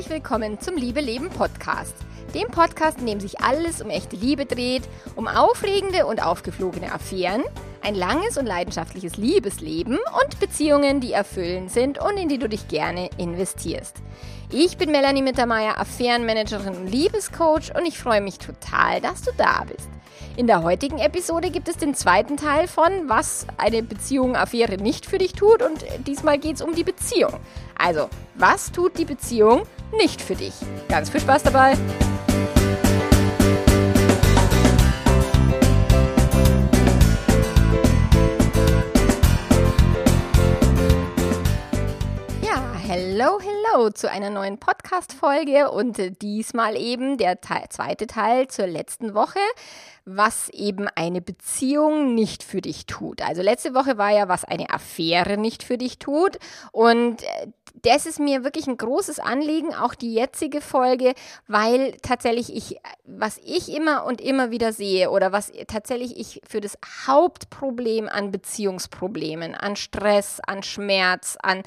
Herzlich willkommen zum Liebe Leben Podcast. Dem Podcast, in dem sich alles um echte Liebe dreht, um aufregende und aufgeflogene Affären, ein langes und leidenschaftliches Liebesleben und Beziehungen, die erfüllend sind und in die du dich gerne investierst. Ich bin Melanie Mittermeier, Affärenmanagerin und Liebescoach und ich freue mich total, dass du da bist. In der heutigen Episode gibt es den zweiten Teil von Was eine Beziehung, Affäre nicht für dich tut und diesmal geht es um die Beziehung. Also, was tut die Beziehung nicht für dich? Ganz viel Spaß dabei! Hello, hello zu einer neuen Podcast-Folge und diesmal eben der Teil, zweite Teil zur letzten Woche was eben eine Beziehung nicht für dich tut. Also letzte Woche war ja, was eine Affäre nicht für dich tut. Und äh, das ist mir wirklich ein großes Anliegen, auch die jetzige Folge, weil tatsächlich ich, was ich immer und immer wieder sehe oder was tatsächlich ich für das Hauptproblem an Beziehungsproblemen, an Stress, an Schmerz, an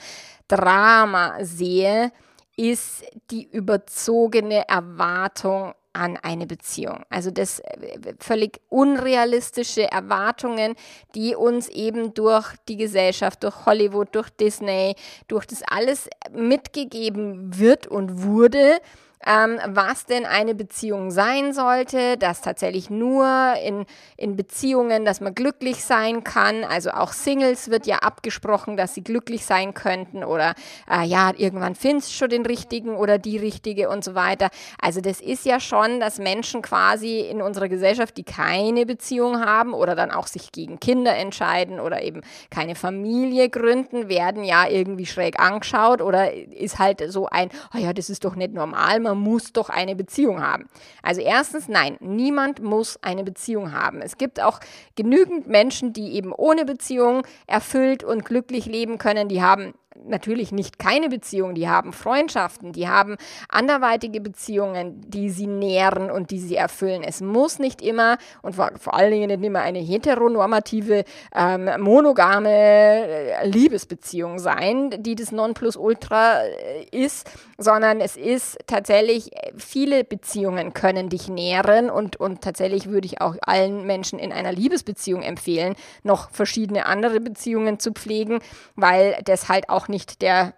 Drama sehe, ist die überzogene Erwartung an eine Beziehung. Also das äh, völlig unrealistische Erwartungen, die uns eben durch die Gesellschaft, durch Hollywood, durch Disney, durch das alles mitgegeben wird und wurde, ähm, was denn eine Beziehung sein sollte, dass tatsächlich nur in, in Beziehungen, dass man glücklich sein kann. Also auch Singles wird ja abgesprochen, dass sie glücklich sein könnten oder äh, ja, irgendwann findest du schon den richtigen oder die richtige und so weiter. Also das ist ja schon, dass Menschen quasi in unserer Gesellschaft, die keine Beziehung haben oder dann auch sich gegen Kinder entscheiden oder eben keine Familie gründen, werden ja irgendwie schräg angeschaut oder ist halt so ein, oh ja, das ist doch nicht normal, man muss doch eine Beziehung haben. Also erstens, nein, niemand muss eine Beziehung haben. Es gibt auch genügend Menschen, die eben ohne Beziehung erfüllt und glücklich leben können. Die haben natürlich nicht keine Beziehung, die haben Freundschaften, die haben anderweitige Beziehungen, die sie nähren und die sie erfüllen. Es muss nicht immer und vor, vor allen Dingen nicht immer eine heteronormative, ähm, monogame äh, Liebesbeziehung sein, die das Nonplusultra äh, ist, sondern es ist tatsächlich, äh, viele Beziehungen können dich nähren und, und tatsächlich würde ich auch allen Menschen in einer Liebesbeziehung empfehlen, noch verschiedene andere Beziehungen zu pflegen, weil das halt auch nicht der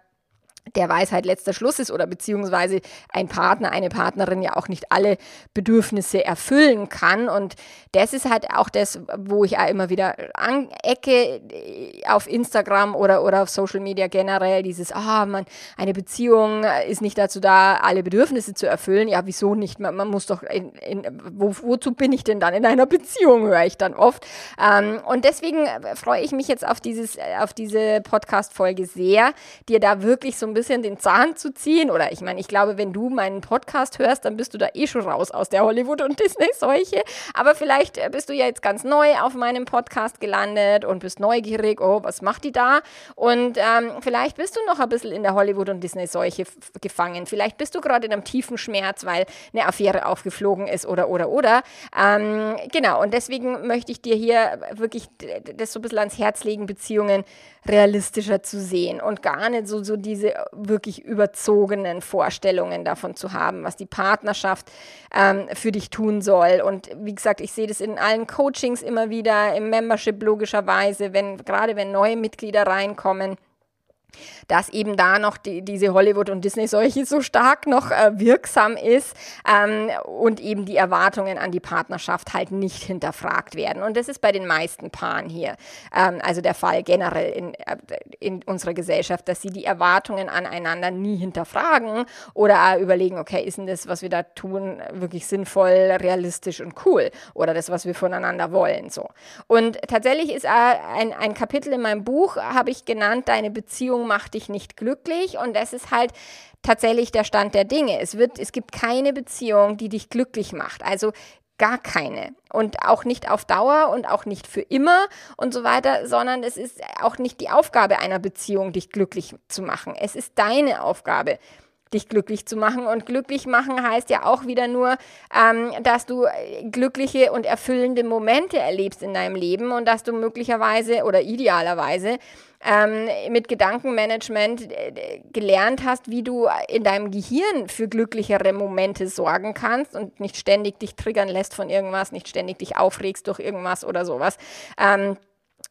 der Weisheit letzter Schluss ist oder beziehungsweise ein Partner, eine Partnerin ja auch nicht alle Bedürfnisse erfüllen kann. Und das ist halt auch das, wo ich auch immer wieder anecke äh, auf Instagram oder, oder auf Social Media generell, dieses, ah, man, eine Beziehung ist nicht dazu da, alle Bedürfnisse zu erfüllen. Ja, wieso nicht? Man, man muss doch, in, in, wo, wozu bin ich denn dann in einer Beziehung, höre ich dann oft. Ähm, und deswegen freue ich mich jetzt auf, dieses, auf diese Podcast-Folge sehr, dir da wirklich so ein bisschen den Zahn zu ziehen. Oder ich meine, ich glaube, wenn du meinen Podcast hörst, dann bist du da eh schon raus aus der Hollywood- und Disney-Seuche. Aber vielleicht äh, bist du ja jetzt ganz neu auf meinem Podcast gelandet und bist neugierig, oh, was macht die da? Und ähm, vielleicht bist du noch ein bisschen in der Hollywood- und Disney-Seuche gefangen. Vielleicht bist du gerade in einem tiefen Schmerz, weil eine Affäre aufgeflogen ist oder, oder, oder. Ähm, genau, und deswegen möchte ich dir hier wirklich das so ein bisschen ans Herz legen, Beziehungen realistischer zu sehen und gar nicht so, so diese wirklich überzogenen Vorstellungen davon zu haben, was die Partnerschaft ähm, für dich tun soll. Und wie gesagt, ich sehe das in allen Coachings immer wieder, im Membership logischerweise, wenn, gerade wenn neue Mitglieder reinkommen dass eben da noch die, diese Hollywood- und Disney-Seuche so stark noch äh, wirksam ist ähm, und eben die Erwartungen an die Partnerschaft halt nicht hinterfragt werden. Und das ist bei den meisten Paaren hier, ähm, also der Fall generell in, äh, in unserer Gesellschaft, dass sie die Erwartungen aneinander nie hinterfragen oder überlegen, okay, ist denn das, was wir da tun, wirklich sinnvoll, realistisch und cool oder das, was wir voneinander wollen, so. Und tatsächlich ist ein, ein Kapitel in meinem Buch, habe ich genannt, deine Beziehung macht dich nicht glücklich und das ist halt tatsächlich der Stand der Dinge. Es wird, es gibt keine Beziehung, die dich glücklich macht. Also gar keine. Und auch nicht auf Dauer und auch nicht für immer und so weiter, sondern es ist auch nicht die Aufgabe einer Beziehung, dich glücklich zu machen. Es ist deine Aufgabe, dich glücklich zu machen. Und glücklich machen heißt ja auch wieder nur, ähm, dass du glückliche und erfüllende Momente erlebst in deinem Leben und dass du möglicherweise oder idealerweise ähm, mit Gedankenmanagement äh, gelernt hast, wie du in deinem Gehirn für glücklichere Momente sorgen kannst und nicht ständig dich triggern lässt von irgendwas, nicht ständig dich aufregst durch irgendwas oder sowas. Ähm,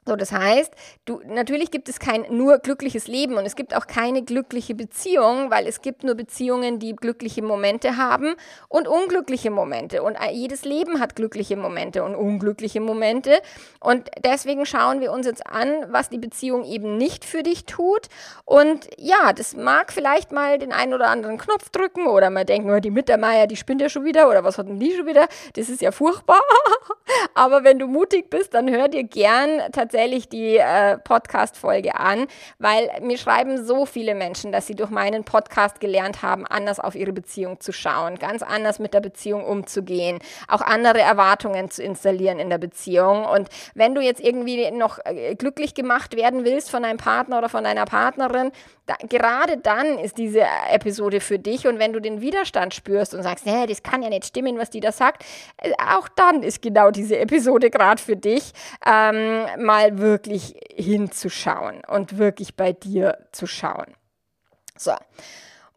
so, das heißt, du, natürlich gibt es kein nur glückliches Leben und es gibt auch keine glückliche Beziehung, weil es gibt nur Beziehungen, die glückliche Momente haben und unglückliche Momente. Und jedes Leben hat glückliche Momente und unglückliche Momente. Und deswegen schauen wir uns jetzt an, was die Beziehung eben nicht für dich tut. Und ja, das mag vielleicht mal den einen oder anderen Knopf drücken oder man denkt, nur oh, die Mittermeier, die spinnt ja schon wieder oder was hat denn die schon wieder? Das ist ja furchtbar. Aber wenn du mutig bist, dann hör dir gern tatsächlich tatsächlich die äh, Podcast-Folge an, weil mir schreiben so viele Menschen, dass sie durch meinen Podcast gelernt haben, anders auf ihre Beziehung zu schauen, ganz anders mit der Beziehung umzugehen, auch andere Erwartungen zu installieren in der Beziehung. Und wenn du jetzt irgendwie noch äh, glücklich gemacht werden willst von deinem Partner oder von deiner Partnerin, da, gerade dann ist diese Episode für dich. Und wenn du den Widerstand spürst und sagst, nee, das kann ja nicht stimmen, was die da sagt, äh, auch dann ist genau diese Episode gerade für dich, ähm, mal wirklich hinzuschauen und wirklich bei dir zu schauen. So.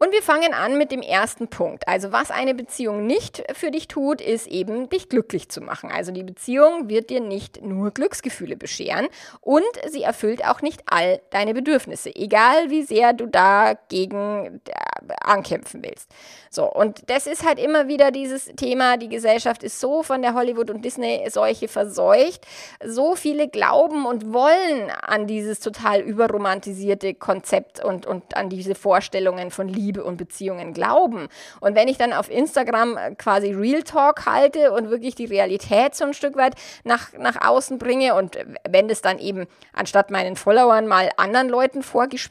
Und wir fangen an mit dem ersten Punkt. Also was eine Beziehung nicht für dich tut, ist eben dich glücklich zu machen. Also die Beziehung wird dir nicht nur Glücksgefühle bescheren und sie erfüllt auch nicht all deine Bedürfnisse, egal wie sehr du dagegen äh, ankämpfen willst. So, und das ist halt immer wieder dieses Thema, die Gesellschaft ist so von der Hollywood- und Disney-Seuche verseucht. So viele glauben und wollen an dieses total überromantisierte Konzept und, und an diese Vorstellungen von Liebe Liebe und Beziehungen glauben. Und wenn ich dann auf Instagram äh, quasi Real Talk halte und wirklich die Realität so ein Stück weit nach, nach außen bringe und wenn das dann eben anstatt meinen Followern mal anderen Leuten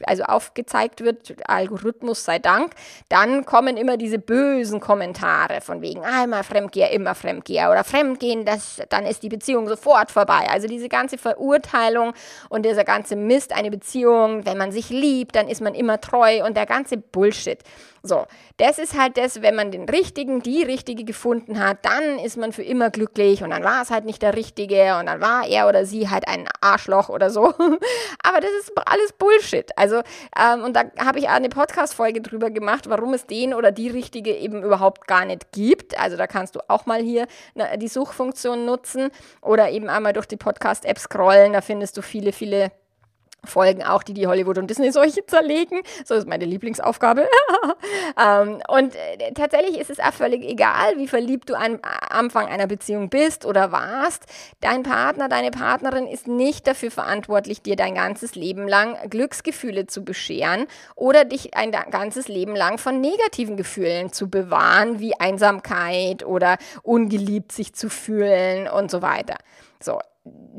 also aufgezeigt wird, Algorithmus sei Dank, dann kommen immer diese bösen Kommentare von wegen, ah, immer Fremdgeher, immer Fremdgeher oder Fremdgehen, das, dann ist die Beziehung sofort vorbei. Also diese ganze Verurteilung und dieser ganze Mist, eine Beziehung, wenn man sich liebt, dann ist man immer treu und der ganze Bullshit. Bullshit. So, das ist halt das, wenn man den richtigen, die richtige gefunden hat, dann ist man für immer glücklich und dann war es halt nicht der richtige und dann war er oder sie halt ein Arschloch oder so. Aber das ist alles Bullshit. Also, ähm, und da habe ich auch eine Podcast-Folge drüber gemacht, warum es den oder die richtige eben überhaupt gar nicht gibt. Also, da kannst du auch mal hier die Suchfunktion nutzen oder eben einmal durch die Podcast-App scrollen. Da findest du viele, viele Folgen auch, die die Hollywood und Disney solche zerlegen. So ist meine Lieblingsaufgabe. ähm, und äh, tatsächlich ist es auch völlig egal, wie verliebt du am Anfang einer Beziehung bist oder warst. Dein Partner, deine Partnerin ist nicht dafür verantwortlich, dir dein ganzes Leben lang Glücksgefühle zu bescheren oder dich ein ganzes Leben lang von negativen Gefühlen zu bewahren, wie Einsamkeit oder ungeliebt sich zu fühlen und so weiter. So,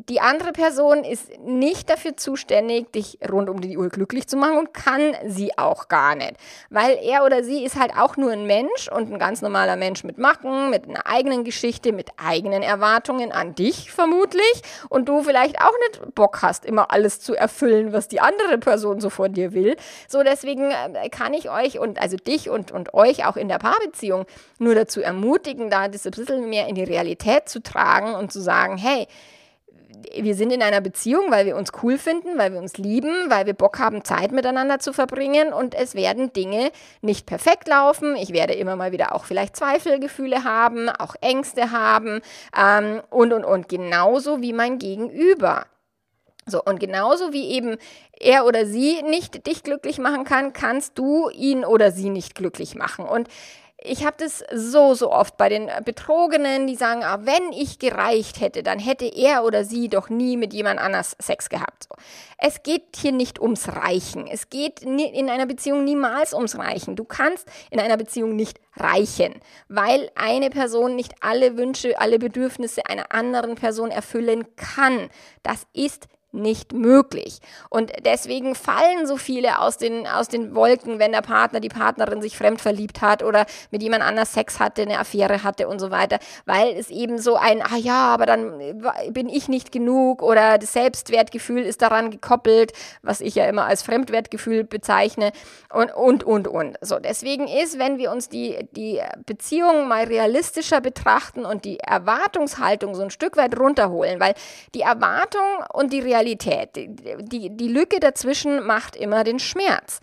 die andere Person ist nicht dafür zuständig, dich rund um die Uhr glücklich zu machen und kann sie auch gar nicht. Weil er oder sie ist halt auch nur ein Mensch und ein ganz normaler Mensch mit Macken, mit einer eigenen Geschichte, mit eigenen Erwartungen an dich vermutlich und du vielleicht auch nicht Bock hast, immer alles zu erfüllen, was die andere Person so von dir will. So deswegen äh, kann ich euch und also dich und, und euch auch in der Paarbeziehung nur dazu ermutigen, da das ein bisschen mehr in die Realität zu tragen und zu sagen, hey, wir sind in einer Beziehung, weil wir uns cool finden, weil wir uns lieben, weil wir Bock haben, Zeit miteinander zu verbringen und es werden Dinge nicht perfekt laufen. Ich werde immer mal wieder auch vielleicht Zweifelgefühle haben, auch Ängste haben ähm, und, und, und. Genauso wie mein Gegenüber. So, und genauso wie eben er oder sie nicht dich glücklich machen kann, kannst du ihn oder sie nicht glücklich machen. Und ich habe das so, so oft bei den Betrogenen, die sagen, ah, wenn ich gereicht hätte, dann hätte er oder sie doch nie mit jemand anders Sex gehabt. Es geht hier nicht ums Reichen. Es geht in einer Beziehung niemals ums Reichen. Du kannst in einer Beziehung nicht reichen, weil eine Person nicht alle Wünsche, alle Bedürfnisse einer anderen Person erfüllen kann. Das ist nicht möglich. Und deswegen fallen so viele aus den, aus den Wolken, wenn der Partner, die Partnerin sich fremd verliebt hat oder mit jemand anders Sex hatte, eine Affäre hatte und so weiter, weil es eben so ein, ah ja, aber dann bin ich nicht genug oder das Selbstwertgefühl ist daran gekoppelt, was ich ja immer als Fremdwertgefühl bezeichne und, und, und, und. So, deswegen ist, wenn wir uns die, die Beziehung mal realistischer betrachten und die Erwartungshaltung so ein Stück weit runterholen, weil die Erwartung und die Realität Realität. Die, die Lücke dazwischen macht immer den Schmerz.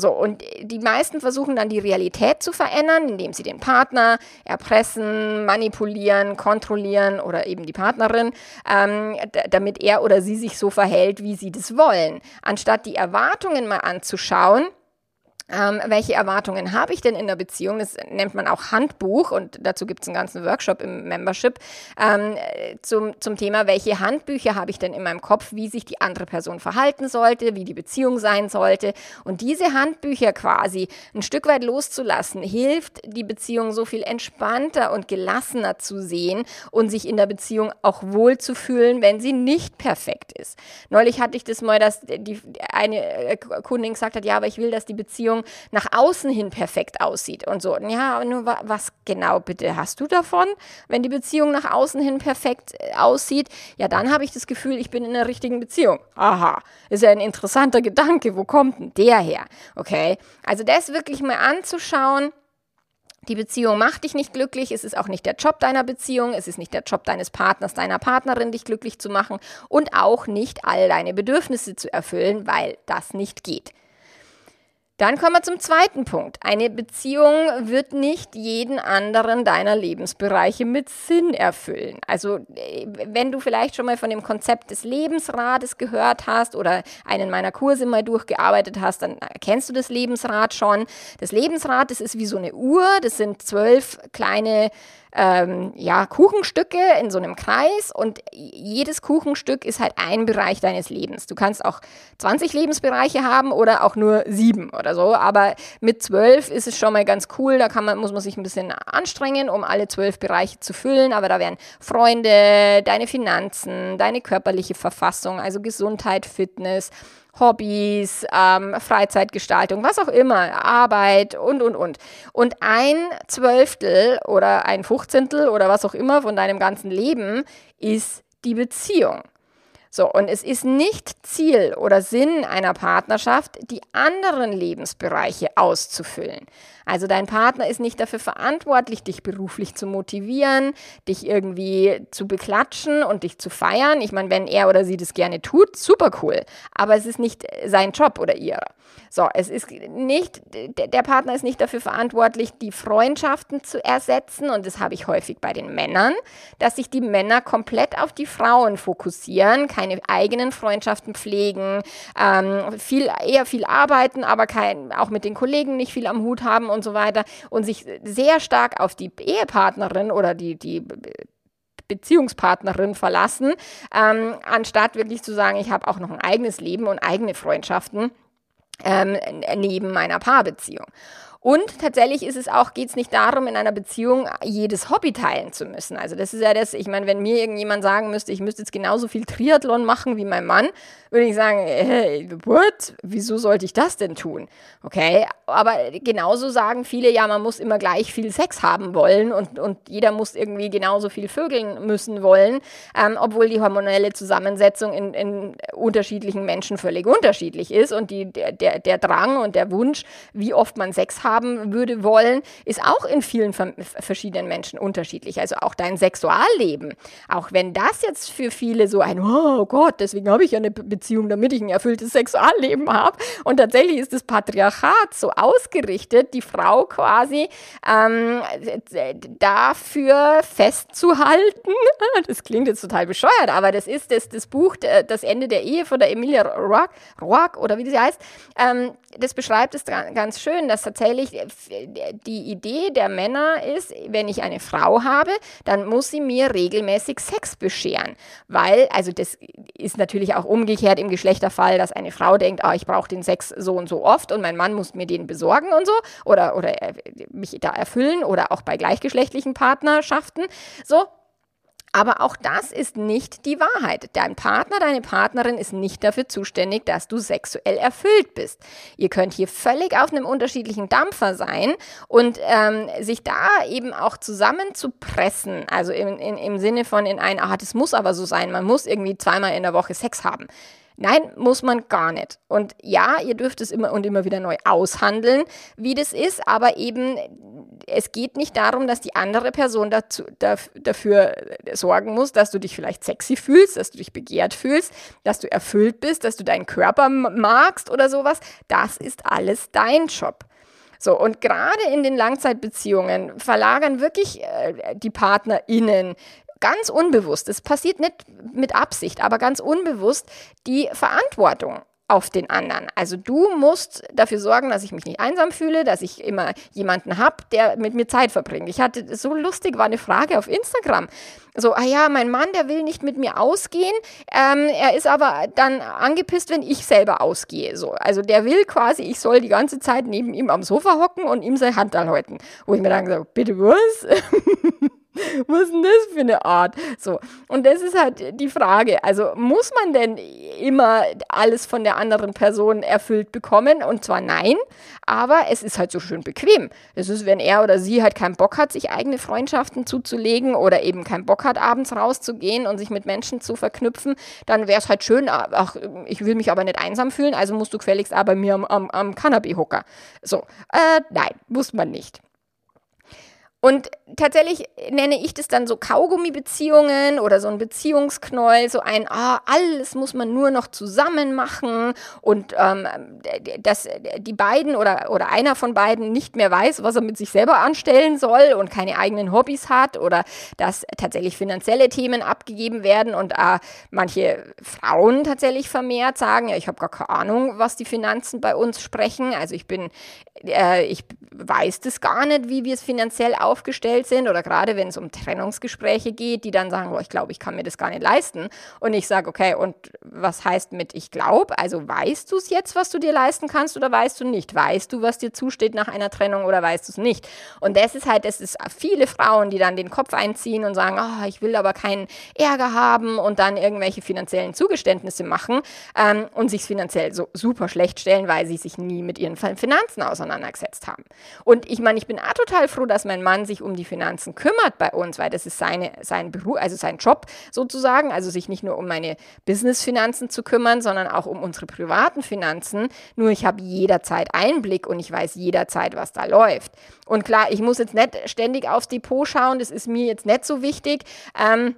So, und die meisten versuchen dann die Realität zu verändern, indem sie den Partner erpressen, manipulieren, kontrollieren oder eben die Partnerin, ähm, damit er oder sie sich so verhält, wie sie das wollen. Anstatt die Erwartungen mal anzuschauen, ähm, welche Erwartungen habe ich denn in der Beziehung? Das nennt man auch Handbuch und dazu gibt es einen ganzen Workshop im Membership ähm, zum, zum Thema, welche Handbücher habe ich denn in meinem Kopf, wie sich die andere Person verhalten sollte, wie die Beziehung sein sollte. Und diese Handbücher quasi ein Stück weit loszulassen, hilft, die Beziehung so viel entspannter und gelassener zu sehen und sich in der Beziehung auch wohl zu fühlen, wenn sie nicht perfekt ist. Neulich hatte ich das mal, dass die, eine äh, Kundin gesagt hat, ja, aber ich will, dass die Beziehung Beziehung nach außen hin perfekt aussieht und so. Ja, nur was genau bitte hast du davon, wenn die Beziehung nach außen hin perfekt äh, aussieht? Ja, dann habe ich das Gefühl, ich bin in einer richtigen Beziehung. Aha, ist ja ein interessanter Gedanke. Wo kommt denn der her? Okay, also das wirklich mal anzuschauen. Die Beziehung macht dich nicht glücklich, es ist auch nicht der Job deiner Beziehung, es ist nicht der Job deines Partners, deiner Partnerin, dich glücklich zu machen und auch nicht all deine Bedürfnisse zu erfüllen, weil das nicht geht. Dann kommen wir zum zweiten Punkt. Eine Beziehung wird nicht jeden anderen deiner Lebensbereiche mit Sinn erfüllen. Also äh, wenn du vielleicht schon mal von dem Konzept des Lebensrates gehört hast oder einen meiner Kurse mal durchgearbeitet hast, dann kennst du das Lebensrad schon. Das Lebensrad, das ist wie so eine Uhr. Das sind zwölf kleine ähm, ja, Kuchenstücke in so einem Kreis und jedes Kuchenstück ist halt ein Bereich deines Lebens. Du kannst auch 20 Lebensbereiche haben oder auch nur sieben oder so, aber mit zwölf ist es schon mal ganz cool. Da kann man, muss man sich ein bisschen anstrengen, um alle zwölf Bereiche zu füllen, aber da wären Freunde, deine Finanzen, deine körperliche Verfassung, also Gesundheit, Fitness, Hobbys, ähm, Freizeitgestaltung, was auch immer, Arbeit und, und, und. Und ein Zwölftel oder ein Fünfzehntel oder was auch immer von deinem ganzen Leben ist die Beziehung. So, und es ist nicht Ziel oder Sinn einer Partnerschaft, die anderen Lebensbereiche auszufüllen. Also dein Partner ist nicht dafür verantwortlich, dich beruflich zu motivieren, dich irgendwie zu beklatschen und dich zu feiern. Ich meine, wenn er oder sie das gerne tut, super cool. Aber es ist nicht sein Job oder ihrer. So, es ist nicht, der Partner ist nicht dafür verantwortlich, die Freundschaften zu ersetzen. Und das habe ich häufig bei den Männern, dass sich die Männer komplett auf die Frauen fokussieren, keine eigenen Freundschaften pflegen, ähm, viel, eher viel arbeiten, aber kein, auch mit den Kollegen nicht viel am Hut haben und so weiter und sich sehr stark auf die Ehepartnerin oder die, die Beziehungspartnerin verlassen, ähm, anstatt wirklich zu sagen, ich habe auch noch ein eigenes Leben und eigene Freundschaften ähm, neben meiner Paarbeziehung. Und tatsächlich ist es auch, geht es nicht darum, in einer Beziehung jedes Hobby teilen zu müssen. Also das ist ja das, ich meine, wenn mir irgendjemand sagen müsste, ich müsste jetzt genauso viel Triathlon machen wie mein Mann, würde ich sagen, hey, what? Wieso sollte ich das denn tun? Okay, aber genauso sagen viele, ja, man muss immer gleich viel Sex haben wollen und, und jeder muss irgendwie genauso viel vögeln müssen wollen, ähm, obwohl die hormonelle Zusammensetzung in, in unterschiedlichen Menschen völlig unterschiedlich ist und die, der, der Drang und der Wunsch, wie oft man Sex haben würde wollen, ist auch in vielen verschiedenen Menschen unterschiedlich. Also auch dein Sexualleben, auch wenn das jetzt für viele so ein, oh Gott, deswegen habe ich ja eine Beziehung, damit ich ein erfülltes Sexualleben habe. Und tatsächlich ist das Patriarchat so ausgerichtet, die Frau quasi ähm, dafür festzuhalten. Das klingt jetzt total bescheuert, aber das ist das, das Buch Das Ende der Ehe von der Emilia Roark, oder wie sie heißt. Ähm, das beschreibt es ganz schön, dass tatsächlich die Idee der Männer ist, wenn ich eine Frau habe, dann muss sie mir regelmäßig Sex bescheren. Weil, also das ist natürlich auch umgekehrt, im Geschlechterfall, dass eine Frau denkt, ah, ich brauche den Sex so und so oft und mein Mann muss mir den besorgen und so oder, oder mich da erfüllen oder auch bei gleichgeschlechtlichen Partnerschaften. So, Aber auch das ist nicht die Wahrheit. Dein Partner, deine Partnerin ist nicht dafür zuständig, dass du sexuell erfüllt bist. Ihr könnt hier völlig auf einem unterschiedlichen Dampfer sein und ähm, sich da eben auch zusammenzupressen, also im, in, im Sinne von in ein, ah, das muss aber so sein, man muss irgendwie zweimal in der Woche Sex haben. Nein, muss man gar nicht. Und ja, ihr dürft es immer und immer wieder neu aushandeln, wie das ist, aber eben es geht nicht darum, dass die andere Person dazu, dafür sorgen muss, dass du dich vielleicht sexy fühlst, dass du dich begehrt fühlst, dass du erfüllt bist, dass du deinen Körper magst oder sowas. Das ist alles dein Job. So, und gerade in den Langzeitbeziehungen verlagern wirklich äh, die PartnerInnen ganz unbewusst, es passiert nicht mit Absicht, aber ganz unbewusst die Verantwortung auf den anderen. Also du musst dafür sorgen, dass ich mich nicht einsam fühle, dass ich immer jemanden habe, der mit mir Zeit verbringt. Ich hatte so lustig war eine Frage auf Instagram. So, ah ja, mein Mann, der will nicht mit mir ausgehen. Ähm, er ist aber dann angepisst, wenn ich selber ausgehe. So, also der will quasi, ich soll die ganze Zeit neben ihm am Sofa hocken und ihm sein Handteil halten. Wo ich mir dann gesagt, bitte was? Was ist denn das für eine Art? So. Und das ist halt die Frage. Also muss man denn immer alles von der anderen Person erfüllt bekommen? Und zwar nein, aber es ist halt so schön bequem. Das ist, wenn er oder sie halt keinen Bock hat, sich eigene Freundschaften zuzulegen oder eben keinen Bock hat, abends rauszugehen und sich mit Menschen zu verknüpfen, dann wäre es halt schön, ach, ich will mich aber nicht einsam fühlen, also musst du gefälligst aber mir am, am, am Cannabis-Hocker. So, äh, nein, muss man nicht. Und tatsächlich nenne ich das dann so Kaugummi-Beziehungen oder so ein Beziehungsknäuel, so ein, ah, alles muss man nur noch zusammen machen und ähm, dass die beiden oder, oder einer von beiden nicht mehr weiß, was er mit sich selber anstellen soll und keine eigenen Hobbys hat oder dass tatsächlich finanzielle Themen abgegeben werden und äh, manche Frauen tatsächlich vermehrt sagen, ja, ich habe gar keine Ahnung, was die Finanzen bei uns sprechen. Also ich bin, äh, ich weiß das gar nicht, wie wir es finanziell aufgestellt sind oder gerade wenn es um Trennungsgespräche geht, die dann sagen, oh, ich glaube, ich kann mir das gar nicht leisten. Und ich sage, okay, und was heißt mit ich glaube? Also weißt du es jetzt, was du dir leisten kannst oder weißt du nicht? Weißt du, was dir zusteht nach einer Trennung oder weißt du es nicht? Und das ist halt, das ist viele Frauen, die dann den Kopf einziehen und sagen, oh, ich will aber keinen Ärger haben und dann irgendwelche finanziellen Zugeständnisse machen ähm, und sich finanziell so super schlecht stellen, weil sie sich nie mit ihren Finanzen auseinandergesetzt haben. Und ich meine, ich bin auch total froh, dass mein Mann sich um die Finanzen kümmert bei uns, weil das ist seine, sein Beruf, also sein Job sozusagen, also sich nicht nur um meine Business-Finanzen zu kümmern, sondern auch um unsere privaten Finanzen. Nur ich habe jederzeit Einblick und ich weiß jederzeit, was da läuft. Und klar, ich muss jetzt nicht ständig aufs Depot schauen, das ist mir jetzt nicht so wichtig. Ähm,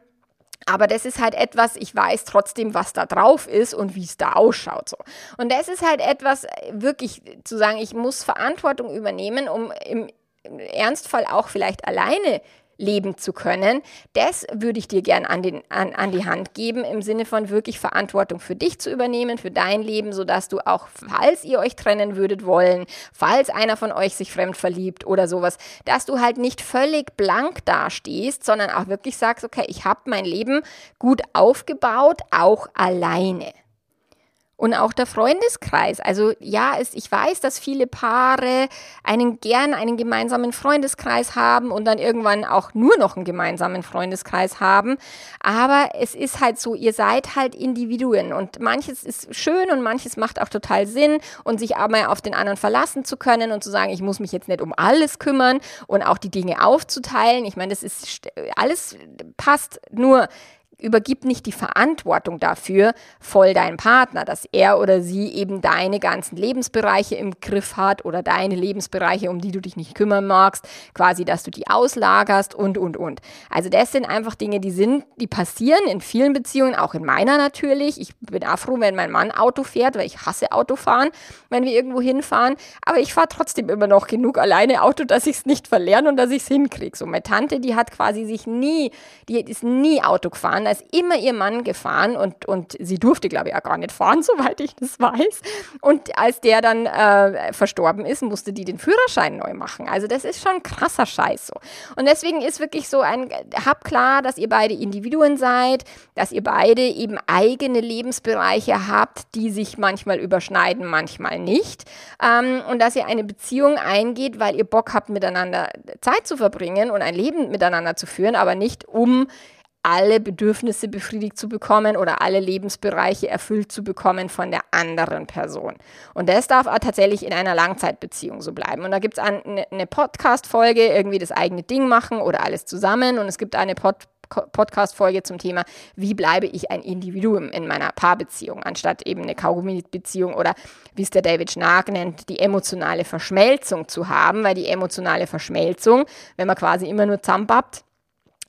aber das ist halt etwas, ich weiß trotzdem, was da drauf ist und wie es da ausschaut. So. Und das ist halt etwas, wirklich zu sagen, ich muss Verantwortung übernehmen, um im Ernstfall auch vielleicht alleine leben zu können. Das würde ich dir gern an, den, an, an die Hand geben, im Sinne von wirklich Verantwortung für dich zu übernehmen, für dein Leben, sodass du auch, falls ihr euch trennen würdet wollen, falls einer von euch sich fremd verliebt oder sowas, dass du halt nicht völlig blank dastehst, sondern auch wirklich sagst, okay, ich habe mein Leben gut aufgebaut, auch alleine. Und auch der Freundeskreis. Also ja, es, ich weiß, dass viele Paare einen gern einen gemeinsamen Freundeskreis haben und dann irgendwann auch nur noch einen gemeinsamen Freundeskreis haben. Aber es ist halt so, ihr seid halt Individuen und manches ist schön und manches macht auch total Sinn und sich aber auf den anderen verlassen zu können und zu sagen, ich muss mich jetzt nicht um alles kümmern und auch die Dinge aufzuteilen. Ich meine, das ist alles passt nur übergib nicht die Verantwortung dafür voll deinem Partner, dass er oder sie eben deine ganzen Lebensbereiche im Griff hat oder deine Lebensbereiche, um die du dich nicht kümmern magst, quasi, dass du die auslagerst und, und, und. Also das sind einfach Dinge, die sind, die passieren in vielen Beziehungen, auch in meiner natürlich. Ich bin auch froh, wenn mein Mann Auto fährt, weil ich hasse Autofahren, wenn wir irgendwo hinfahren. Aber ich fahre trotzdem immer noch genug alleine Auto, dass ich es nicht verlerne und dass ich es hinkriege. So, meine Tante, die hat quasi sich nie, die ist nie Auto gefahren da ist immer ihr Mann gefahren und, und sie durfte, glaube ich, auch gar nicht fahren, soweit ich das weiß. Und als der dann äh, verstorben ist, musste die den Führerschein neu machen. Also das ist schon krasser Scheiß so. Und deswegen ist wirklich so ein, hab klar, dass ihr beide Individuen seid, dass ihr beide eben eigene Lebensbereiche habt, die sich manchmal überschneiden, manchmal nicht. Ähm, und dass ihr eine Beziehung eingeht, weil ihr Bock habt, miteinander Zeit zu verbringen und ein Leben miteinander zu führen, aber nicht um alle Bedürfnisse befriedigt zu bekommen oder alle Lebensbereiche erfüllt zu bekommen von der anderen Person. Und das darf auch tatsächlich in einer Langzeitbeziehung so bleiben. Und da gibt es eine, eine Podcast-Folge, irgendwie das eigene Ding machen oder alles zusammen. Und es gibt eine Pod Podcast-Folge zum Thema, wie bleibe ich ein Individuum in meiner Paarbeziehung, anstatt eben eine Kaugummi-Beziehung oder wie es der David Schnark nennt, die emotionale Verschmelzung zu haben, weil die emotionale Verschmelzung, wenn man quasi immer nur zusammenbappt,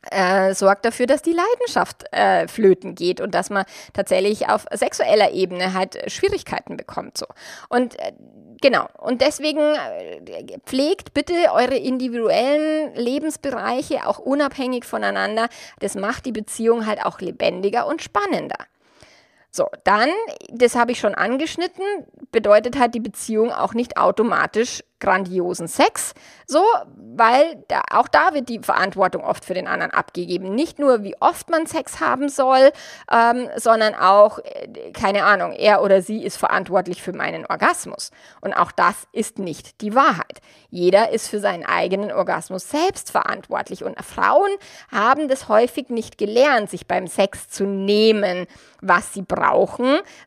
äh, sorgt dafür, dass die Leidenschaft äh, flöten geht und dass man tatsächlich auf sexueller Ebene halt Schwierigkeiten bekommt. So. Und äh, genau, und deswegen äh, pflegt bitte eure individuellen Lebensbereiche auch unabhängig voneinander. Das macht die Beziehung halt auch lebendiger und spannender. So, dann, das habe ich schon angeschnitten, bedeutet halt die Beziehung auch nicht automatisch grandiosen Sex, so, weil da, auch da wird die Verantwortung oft für den anderen abgegeben. Nicht nur, wie oft man Sex haben soll, ähm, sondern auch, äh, keine Ahnung, er oder sie ist verantwortlich für meinen Orgasmus. Und auch das ist nicht die Wahrheit. Jeder ist für seinen eigenen Orgasmus selbst verantwortlich. Und Frauen haben das häufig nicht gelernt, sich beim Sex zu nehmen, was sie brauchen,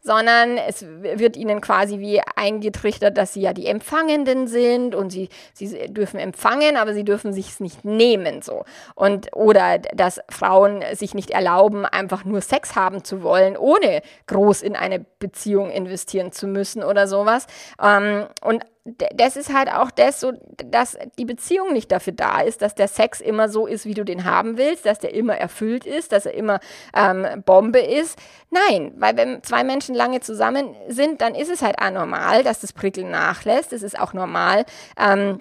sondern es wird ihnen quasi wie eingetrichtert, dass sie ja die Empfangenden sind sind und sie, sie dürfen empfangen, aber sie dürfen sich es nicht nehmen so. Und oder dass Frauen sich nicht erlauben, einfach nur Sex haben zu wollen, ohne groß in eine Beziehung investieren zu müssen oder sowas. Ähm, und das ist halt auch das, so, dass die Beziehung nicht dafür da ist, dass der Sex immer so ist, wie du den haben willst, dass der immer erfüllt ist, dass er immer ähm, Bombe ist. Nein, weil wenn zwei Menschen lange zusammen sind, dann ist es halt anormal, dass das Prickeln nachlässt. Es ist auch normal. Ähm,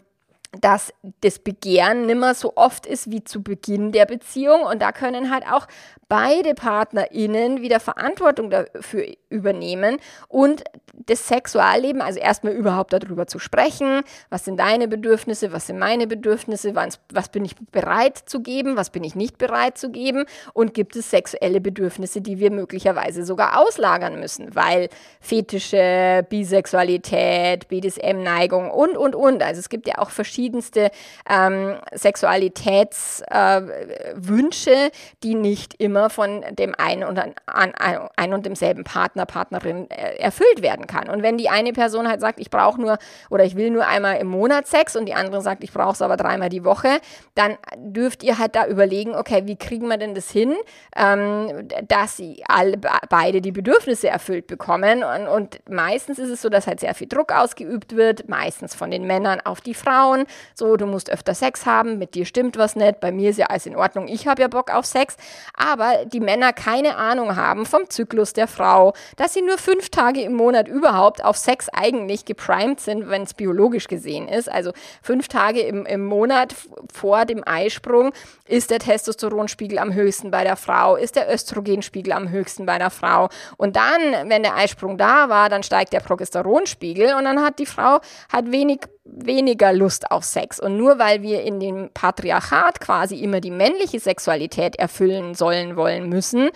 dass das Begehren nimmer so oft ist wie zu Beginn der Beziehung. Und da können halt auch beide PartnerInnen wieder Verantwortung dafür übernehmen und das Sexualleben, also erstmal überhaupt darüber zu sprechen, was sind deine Bedürfnisse, was sind meine Bedürfnisse, was, was bin ich bereit zu geben, was bin ich nicht bereit zu geben? Und gibt es sexuelle Bedürfnisse, die wir möglicherweise sogar auslagern müssen, weil Fetische, Bisexualität, BDSM-Neigung und, und, und. Also es gibt ja auch verschiedenste ähm, Sexualitätswünsche, äh, die nicht immer von dem einen und, an, ein und demselben Partner, Partnerin äh, erfüllt werden kann. Und wenn die eine Person halt sagt, ich brauche nur oder ich will nur einmal im Monat Sex und die andere sagt, ich brauche es aber dreimal die Woche, dann dürft ihr halt da überlegen, okay, wie kriegen wir denn das hin, ähm, dass sie alle beide die Bedürfnisse erfüllt bekommen. Und, und meistens ist es so, dass halt sehr viel Druck ausgeübt wird, meistens von den Männern auf die Frauen. So, du musst öfter Sex haben, mit dir stimmt was nicht, bei mir ist ja alles in Ordnung, ich habe ja Bock auf Sex. Aber die Männer keine Ahnung haben vom Zyklus der Frau, dass sie nur fünf Tage im Monat überhaupt auf Sex eigentlich geprimed sind, wenn es biologisch gesehen ist. Also fünf Tage im, im Monat vor dem Eisprung ist der Testosteronspiegel am höchsten bei der Frau, ist der Östrogenspiegel am höchsten bei der Frau. Und dann, wenn der Eisprung da war, dann steigt der Progesteronspiegel und dann hat die Frau hat wenig weniger Lust auf Sex. Und nur weil wir in dem Patriarchat quasi immer die männliche Sexualität erfüllen sollen, wollen, müssen,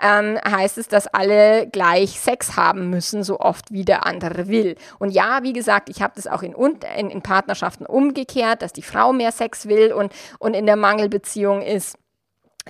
ähm, heißt es, dass alle gleich Sex haben müssen, so oft wie der andere will. Und ja, wie gesagt, ich habe das auch in, in, in Partnerschaften umgekehrt, dass die Frau mehr Sex will und, und in der Mangelbeziehung ist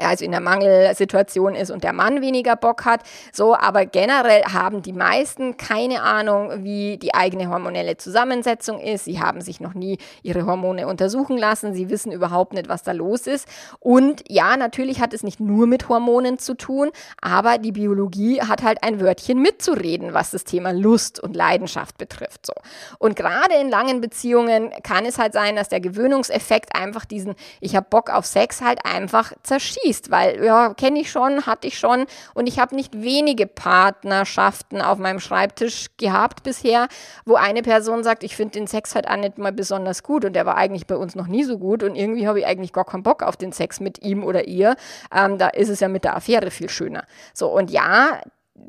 also in der Mangelsituation ist und der Mann weniger Bock hat. So, aber generell haben die meisten keine Ahnung, wie die eigene hormonelle Zusammensetzung ist. Sie haben sich noch nie ihre Hormone untersuchen lassen. Sie wissen überhaupt nicht, was da los ist. Und ja, natürlich hat es nicht nur mit Hormonen zu tun, aber die Biologie hat halt ein Wörtchen mitzureden, was das Thema Lust und Leidenschaft betrifft. So. Und gerade in langen Beziehungen kann es halt sein, dass der Gewöhnungseffekt einfach diesen, ich habe Bock auf Sex halt einfach zerschießt fließt, weil ja, kenne ich schon, hatte ich schon und ich habe nicht wenige Partnerschaften auf meinem Schreibtisch gehabt bisher, wo eine Person sagt, ich finde den Sex halt auch nicht mal besonders gut und der war eigentlich bei uns noch nie so gut und irgendwie habe ich eigentlich gar keinen Bock auf den Sex mit ihm oder ihr. Ähm, da ist es ja mit der Affäre viel schöner. So und ja,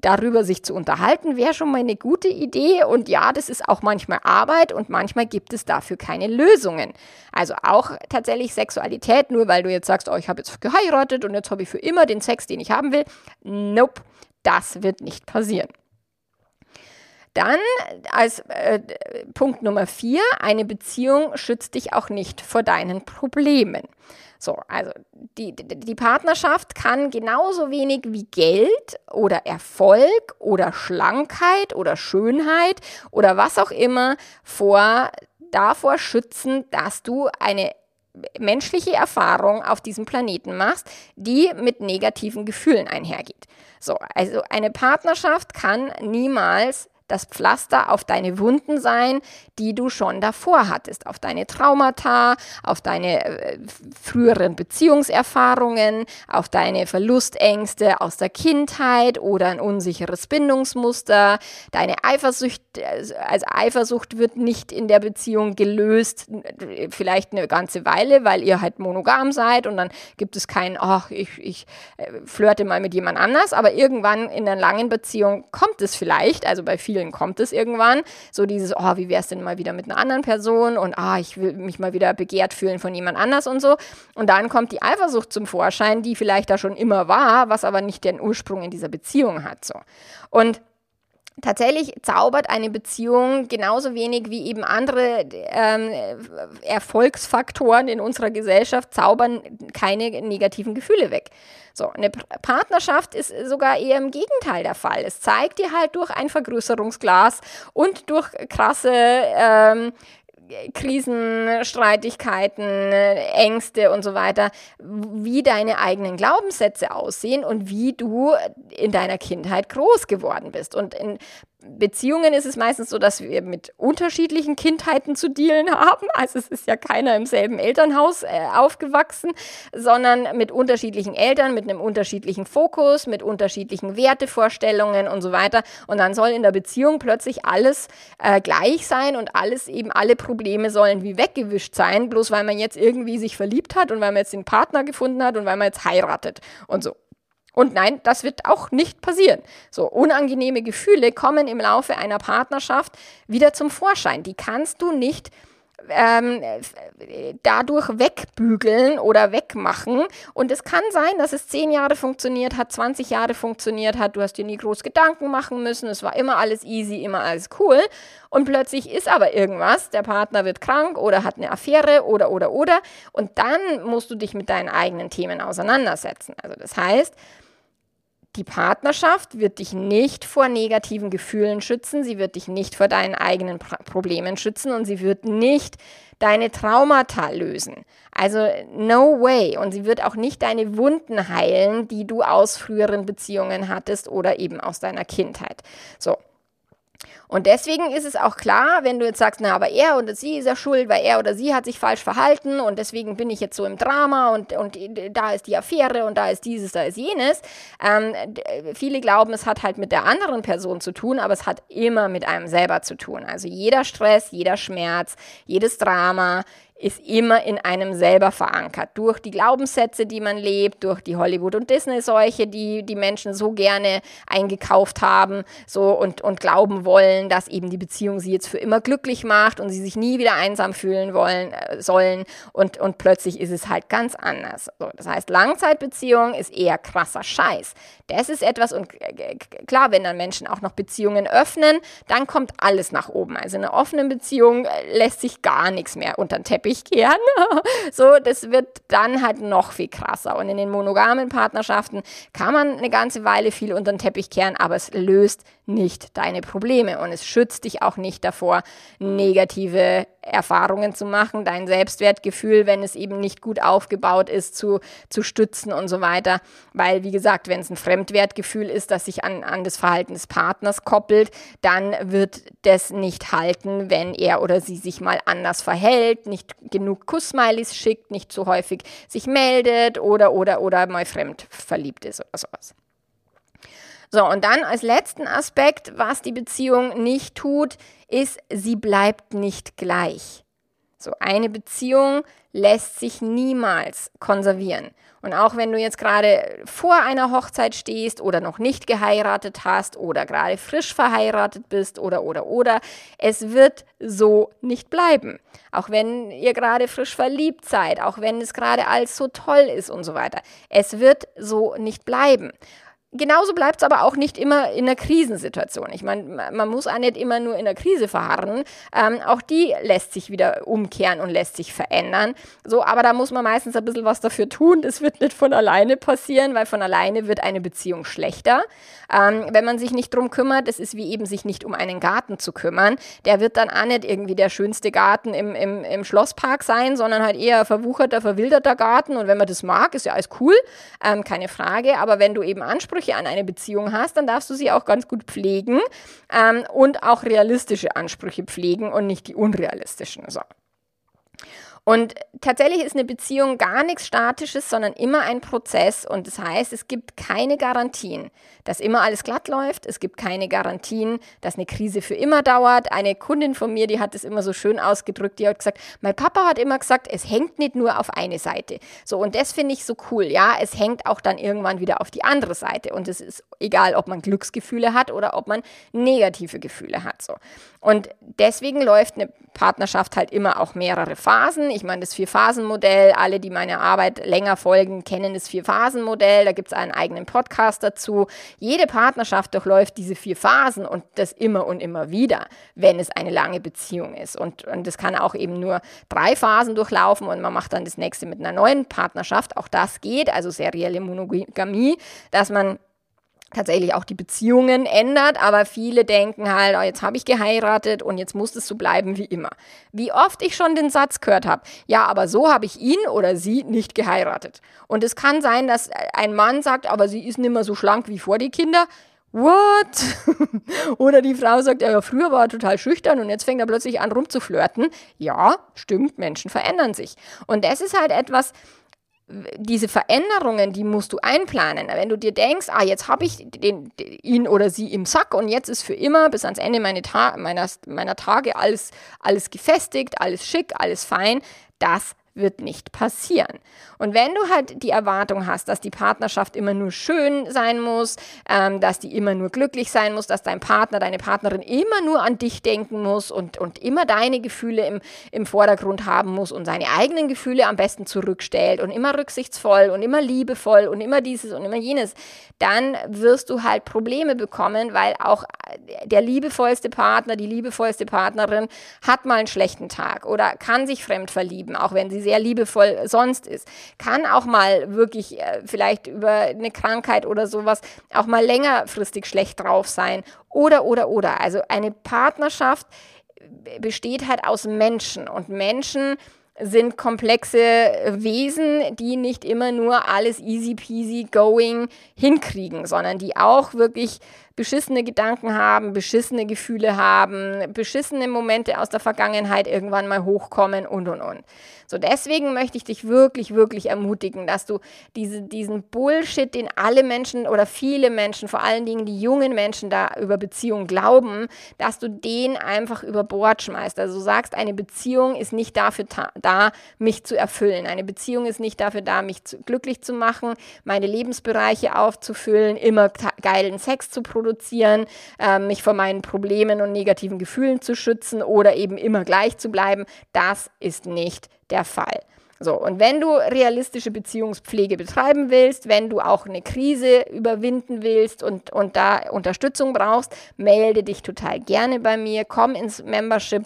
darüber sich zu unterhalten, wäre schon mal eine gute Idee. Und ja, das ist auch manchmal Arbeit und manchmal gibt es dafür keine Lösungen. Also auch tatsächlich Sexualität, nur weil du jetzt sagst, oh, ich habe jetzt geheiratet und jetzt habe ich für immer den Sex, den ich haben will. Nope, das wird nicht passieren. Dann als äh, Punkt Nummer vier, eine Beziehung schützt dich auch nicht vor deinen Problemen. So, also die, die Partnerschaft kann genauso wenig wie Geld oder Erfolg oder Schlankheit oder Schönheit oder was auch immer vor davor schützen, dass du eine menschliche Erfahrung auf diesem Planeten machst, die mit negativen Gefühlen einhergeht. So, also eine Partnerschaft kann niemals das Pflaster auf deine Wunden sein, die du schon davor hattest, auf deine Traumata, auf deine äh, früheren Beziehungserfahrungen, auf deine Verlustängste aus der Kindheit oder ein unsicheres Bindungsmuster. Deine Eifersucht, also Eifersucht wird nicht in der Beziehung gelöst, vielleicht eine ganze Weile, weil ihr halt monogam seid und dann gibt es kein, ach, ich, ich äh, flirte mal mit jemand anders, aber irgendwann in einer langen Beziehung kommt es vielleicht, also bei vielen vielen kommt es irgendwann. So dieses, oh, wie wäre es denn mal wieder mit einer anderen Person und ah, ich will mich mal wieder begehrt fühlen von jemand anders und so. Und dann kommt die Eifersucht zum Vorschein, die vielleicht da schon immer war, was aber nicht den Ursprung in dieser Beziehung hat. So. Und Tatsächlich zaubert eine Beziehung genauso wenig wie eben andere ähm, Erfolgsfaktoren in unserer Gesellschaft zaubern keine negativen Gefühle weg. So, eine Partnerschaft ist sogar eher im Gegenteil der Fall. Es zeigt dir halt durch ein Vergrößerungsglas und durch krasse ähm, Krisen, Streitigkeiten, Ängste und so weiter, wie deine eigenen Glaubenssätze aussehen und wie du in deiner Kindheit groß geworden bist. Und in Beziehungen ist es meistens so, dass wir mit unterschiedlichen Kindheiten zu dealen haben. Also es ist ja keiner im selben Elternhaus äh, aufgewachsen, sondern mit unterschiedlichen Eltern, mit einem unterschiedlichen Fokus, mit unterschiedlichen Wertevorstellungen und so weiter. Und dann soll in der Beziehung plötzlich alles äh, gleich sein und alles eben, alle Probleme sollen wie weggewischt sein, bloß weil man jetzt irgendwie sich verliebt hat und weil man jetzt den Partner gefunden hat und weil man jetzt heiratet und so. Und nein, das wird auch nicht passieren. So unangenehme Gefühle kommen im Laufe einer Partnerschaft wieder zum Vorschein. Die kannst du nicht ähm, dadurch wegbügeln oder wegmachen. Und es kann sein, dass es zehn Jahre funktioniert hat, 20 Jahre funktioniert hat, du hast dir nie groß Gedanken machen müssen, es war immer alles easy, immer alles cool. Und plötzlich ist aber irgendwas, der Partner wird krank oder hat eine Affäre oder, oder, oder. Und dann musst du dich mit deinen eigenen Themen auseinandersetzen. Also das heißt, die Partnerschaft wird dich nicht vor negativen Gefühlen schützen, sie wird dich nicht vor deinen eigenen Problemen schützen und sie wird nicht deine Traumata lösen. Also no way. Und sie wird auch nicht deine Wunden heilen, die du aus früheren Beziehungen hattest oder eben aus deiner Kindheit. So, und deswegen ist es auch klar, wenn du jetzt sagst, na, aber er oder sie ist ja schuld, weil er oder sie hat sich falsch verhalten und deswegen bin ich jetzt so im Drama und, und da ist die Affäre und da ist dieses, da ist jenes. Ähm, viele glauben, es hat halt mit der anderen Person zu tun, aber es hat immer mit einem selber zu tun. Also jeder Stress, jeder Schmerz, jedes Drama, ist immer in einem selber verankert. Durch die Glaubenssätze, die man lebt, durch die Hollywood- und Disney-Seuche, die die Menschen so gerne eingekauft haben so und, und glauben wollen, dass eben die Beziehung sie jetzt für immer glücklich macht und sie sich nie wieder einsam fühlen wollen, äh, sollen. Und, und plötzlich ist es halt ganz anders. So, das heißt, Langzeitbeziehung ist eher krasser Scheiß. Das ist etwas, und klar, wenn dann Menschen auch noch Beziehungen öffnen, dann kommt alles nach oben. Also in einer offenen Beziehung äh, lässt sich gar nichts mehr unter den Teppich ich gern. so, das wird dann halt noch viel krasser. Und in den monogamen Partnerschaften kann man eine ganze Weile viel unter den Teppich kehren, aber es löst nicht deine Probleme und es schützt dich auch nicht davor, negative Erfahrungen zu machen, dein Selbstwertgefühl, wenn es eben nicht gut aufgebaut ist, zu, zu stützen und so weiter. Weil, wie gesagt, wenn es ein Fremdwertgefühl ist, das sich an, an das Verhalten des Partners koppelt, dann wird das nicht halten, wenn er oder sie sich mal anders verhält, nicht genug Kussmileys schickt, nicht so häufig sich meldet oder, oder, oder mal fremd verliebt ist oder sowas. So, und dann als letzten Aspekt, was die Beziehung nicht tut, ist, sie bleibt nicht gleich. So, eine Beziehung lässt sich niemals konservieren. Und auch wenn du jetzt gerade vor einer Hochzeit stehst oder noch nicht geheiratet hast oder gerade frisch verheiratet bist oder oder oder, es wird so nicht bleiben. Auch wenn ihr gerade frisch verliebt seid, auch wenn es gerade alles so toll ist und so weiter. Es wird so nicht bleiben. Genauso bleibt es aber auch nicht immer in einer Krisensituation. Ich meine, man muss auch nicht immer nur in der Krise verharren. Ähm, auch die lässt sich wieder umkehren und lässt sich verändern. So, aber da muss man meistens ein bisschen was dafür tun. Das wird nicht von alleine passieren, weil von alleine wird eine Beziehung schlechter. Ähm, wenn man sich nicht drum kümmert, das ist wie eben sich nicht um einen Garten zu kümmern. Der wird dann auch nicht irgendwie der schönste Garten im, im, im Schlosspark sein, sondern halt eher verwucherter, verwilderter Garten. Und wenn man das mag, ist ja alles cool, ähm, keine Frage. Aber wenn du eben Ansprüche an eine Beziehung hast, dann darfst du sie auch ganz gut pflegen ähm, und auch realistische Ansprüche pflegen und nicht die unrealistischen. So. Und tatsächlich ist eine Beziehung gar nichts Statisches, sondern immer ein Prozess. Und das heißt, es gibt keine Garantien, dass immer alles glatt läuft. Es gibt keine Garantien, dass eine Krise für immer dauert. Eine Kundin von mir, die hat es immer so schön ausgedrückt, die hat gesagt, mein Papa hat immer gesagt, es hängt nicht nur auf eine Seite. So, und das finde ich so cool. Ja, es hängt auch dann irgendwann wieder auf die andere Seite. Und es ist egal, ob man Glücksgefühle hat oder ob man negative Gefühle hat. So. Und deswegen läuft eine Partnerschaft halt immer auch mehrere Phasen. Ich meine, das Vier-Phasen-Modell, alle, die meine Arbeit länger folgen, kennen das Vier-Phasen-Modell. Da gibt es einen eigenen Podcast dazu. Jede Partnerschaft durchläuft diese vier Phasen und das immer und immer wieder, wenn es eine lange Beziehung ist. Und, und das kann auch eben nur drei Phasen durchlaufen und man macht dann das nächste mit einer neuen Partnerschaft. Auch das geht, also serielle Monogamie, dass man tatsächlich auch die Beziehungen ändert, aber viele denken halt, oh, jetzt habe ich geheiratet und jetzt muss es so bleiben wie immer. Wie oft ich schon den Satz gehört habe, ja, aber so habe ich ihn oder sie nicht geheiratet. Und es kann sein, dass ein Mann sagt, aber sie ist nicht mehr so schlank wie vor die Kinder. What? Oder die Frau sagt, ja, früher war er total schüchtern und jetzt fängt er plötzlich an rumzuflirten. Ja, stimmt, Menschen verändern sich. Und das ist halt etwas, diese Veränderungen, die musst du einplanen. Wenn du dir denkst, ah, jetzt habe ich den, ihn oder sie im Sack und jetzt ist für immer bis ans Ende meine Ta meiner, meiner Tage alles, alles gefestigt, alles schick, alles fein, das wird nicht passieren. Und wenn du halt die Erwartung hast, dass die Partnerschaft immer nur schön sein muss, ähm, dass die immer nur glücklich sein muss, dass dein Partner, deine Partnerin immer nur an dich denken muss und, und immer deine Gefühle im, im Vordergrund haben muss und seine eigenen Gefühle am besten zurückstellt und immer rücksichtsvoll und immer liebevoll und immer dieses und immer jenes, dann wirst du halt Probleme bekommen, weil auch der liebevollste Partner, die liebevollste Partnerin hat mal einen schlechten Tag oder kann sich fremd verlieben, auch wenn sie sehr liebevoll sonst ist. Kann auch mal wirklich äh, vielleicht über eine Krankheit oder sowas auch mal längerfristig schlecht drauf sein. Oder, oder, oder. Also eine Partnerschaft besteht halt aus Menschen und Menschen sind komplexe Wesen, die nicht immer nur alles easy peasy going hinkriegen, sondern die auch wirklich beschissene Gedanken haben, beschissene Gefühle haben, beschissene Momente aus der Vergangenheit irgendwann mal hochkommen und und und. So, deswegen möchte ich dich wirklich, wirklich ermutigen, dass du diese, diesen Bullshit, den alle Menschen oder viele Menschen, vor allen Dingen die jungen Menschen da über Beziehungen glauben, dass du den einfach über Bord schmeißt. Also du sagst, eine Beziehung ist nicht dafür da, mich zu erfüllen. Eine Beziehung ist nicht dafür da, mich zu, glücklich zu machen, meine Lebensbereiche aufzufüllen, immer geilen Sex zu produzieren, äh, mich vor meinen Problemen und negativen Gefühlen zu schützen oder eben immer gleich zu bleiben. Das ist nicht der Fall. So, und wenn du realistische Beziehungspflege betreiben willst, wenn du auch eine Krise überwinden willst und, und da Unterstützung brauchst, melde dich total gerne bei mir, komm ins Membership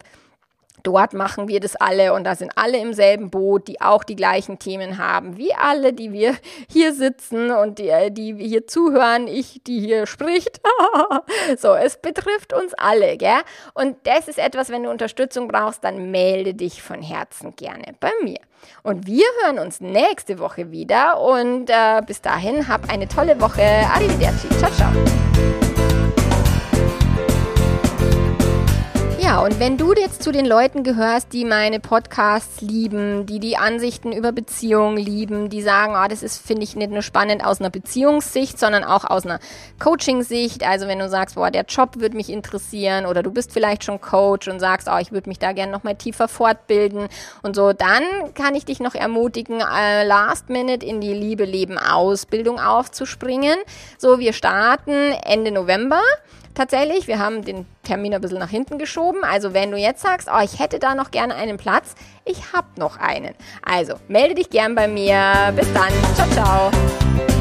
Dort machen wir das alle und da sind alle im selben Boot, die auch die gleichen Themen haben, wie alle, die wir hier sitzen und die, die hier zuhören, ich, die hier spricht. so, es betrifft uns alle, gell? Und das ist etwas, wenn du Unterstützung brauchst, dann melde dich von Herzen gerne bei mir. Und wir hören uns nächste Woche wieder und äh, bis dahin, hab eine tolle Woche. Arrivederci. Ciao, ciao. Ja, und wenn du jetzt zu den Leuten gehörst, die meine Podcasts lieben, die die Ansichten über Beziehungen lieben, die sagen, oh, das ist, finde ich, nicht nur spannend aus einer Beziehungssicht, sondern auch aus einer Coaching-Sicht. Also wenn du sagst, boah, der Job würde mich interessieren oder du bist vielleicht schon Coach und sagst, oh, ich würde mich da gerne noch mal tiefer fortbilden und so, dann kann ich dich noch ermutigen, äh, last minute in die Liebe Leben Ausbildung aufzuspringen. So, wir starten Ende November tatsächlich. Wir haben den Termin ein bisschen nach hinten geschoben. Also wenn du jetzt sagst, oh, ich hätte da noch gerne einen Platz, ich habe noch einen. Also melde dich gern bei mir. Bis dann. Ciao, ciao.